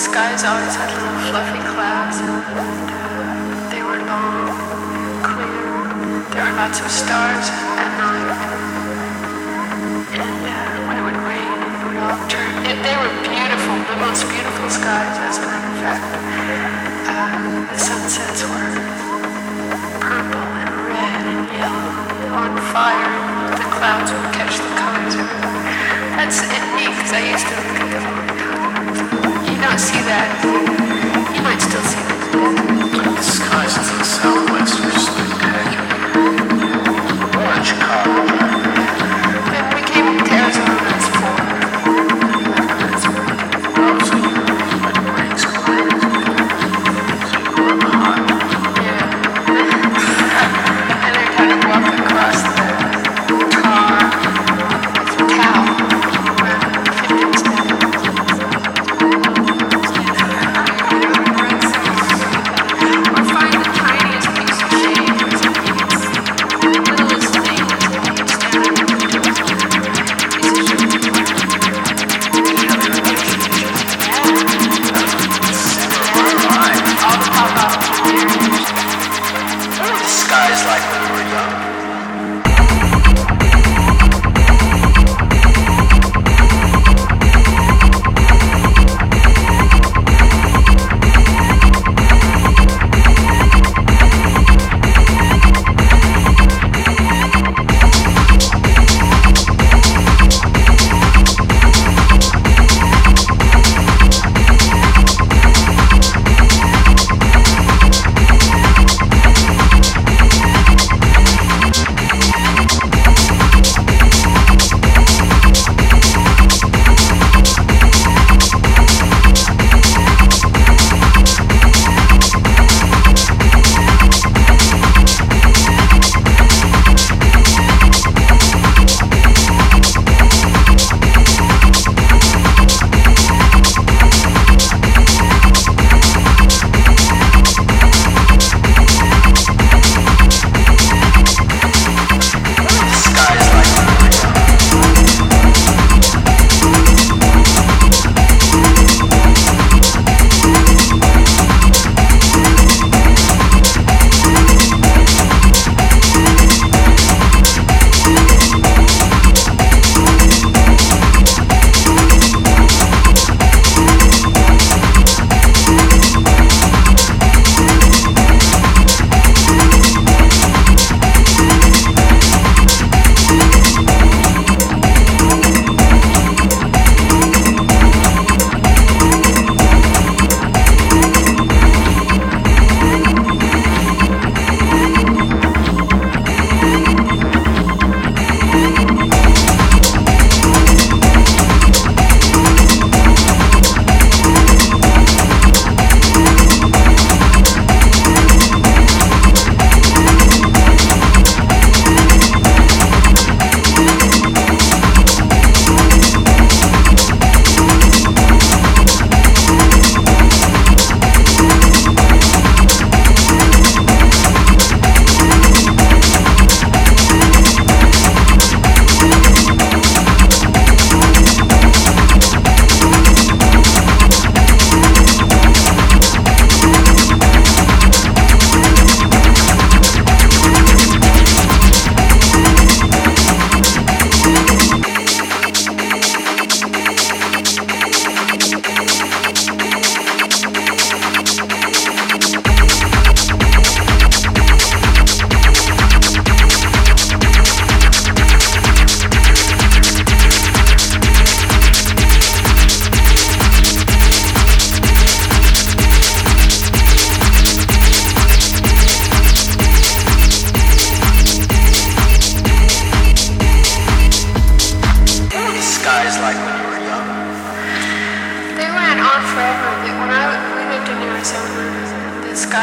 skies always had little fluffy clouds, and uh, they were long, clear. There were lots of stars at night. And uh, when it would rain, it would all turn. It, they were beautiful, the most beautiful skies, as a matter of fact. Uh, the sunsets were purple and red and yellow, on fire. The clouds would catch the colors everywhere. That's neat because I used to look at them. You don't see that. You might still see them. The skies of the southwest are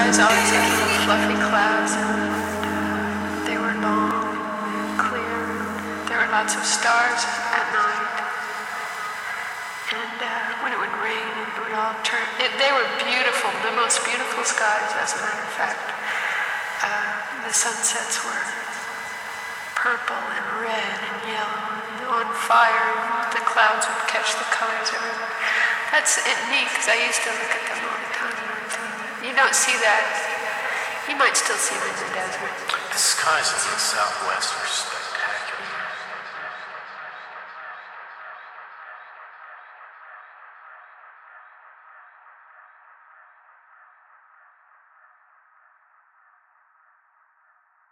skies always had little fluffy clouds, and they were long, clear. There were lots of stars at night, and uh, when it would rain, it would all turn. It, they were beautiful, the most beautiful skies, as a matter of fact. Uh, the sunsets were purple and red and yellow and on fire. The clouds would catch the colors everywhere. That's neat because I used to look at them all the time. You don't see that. You might still see them in the desert. The skies of the southwest are spectacular.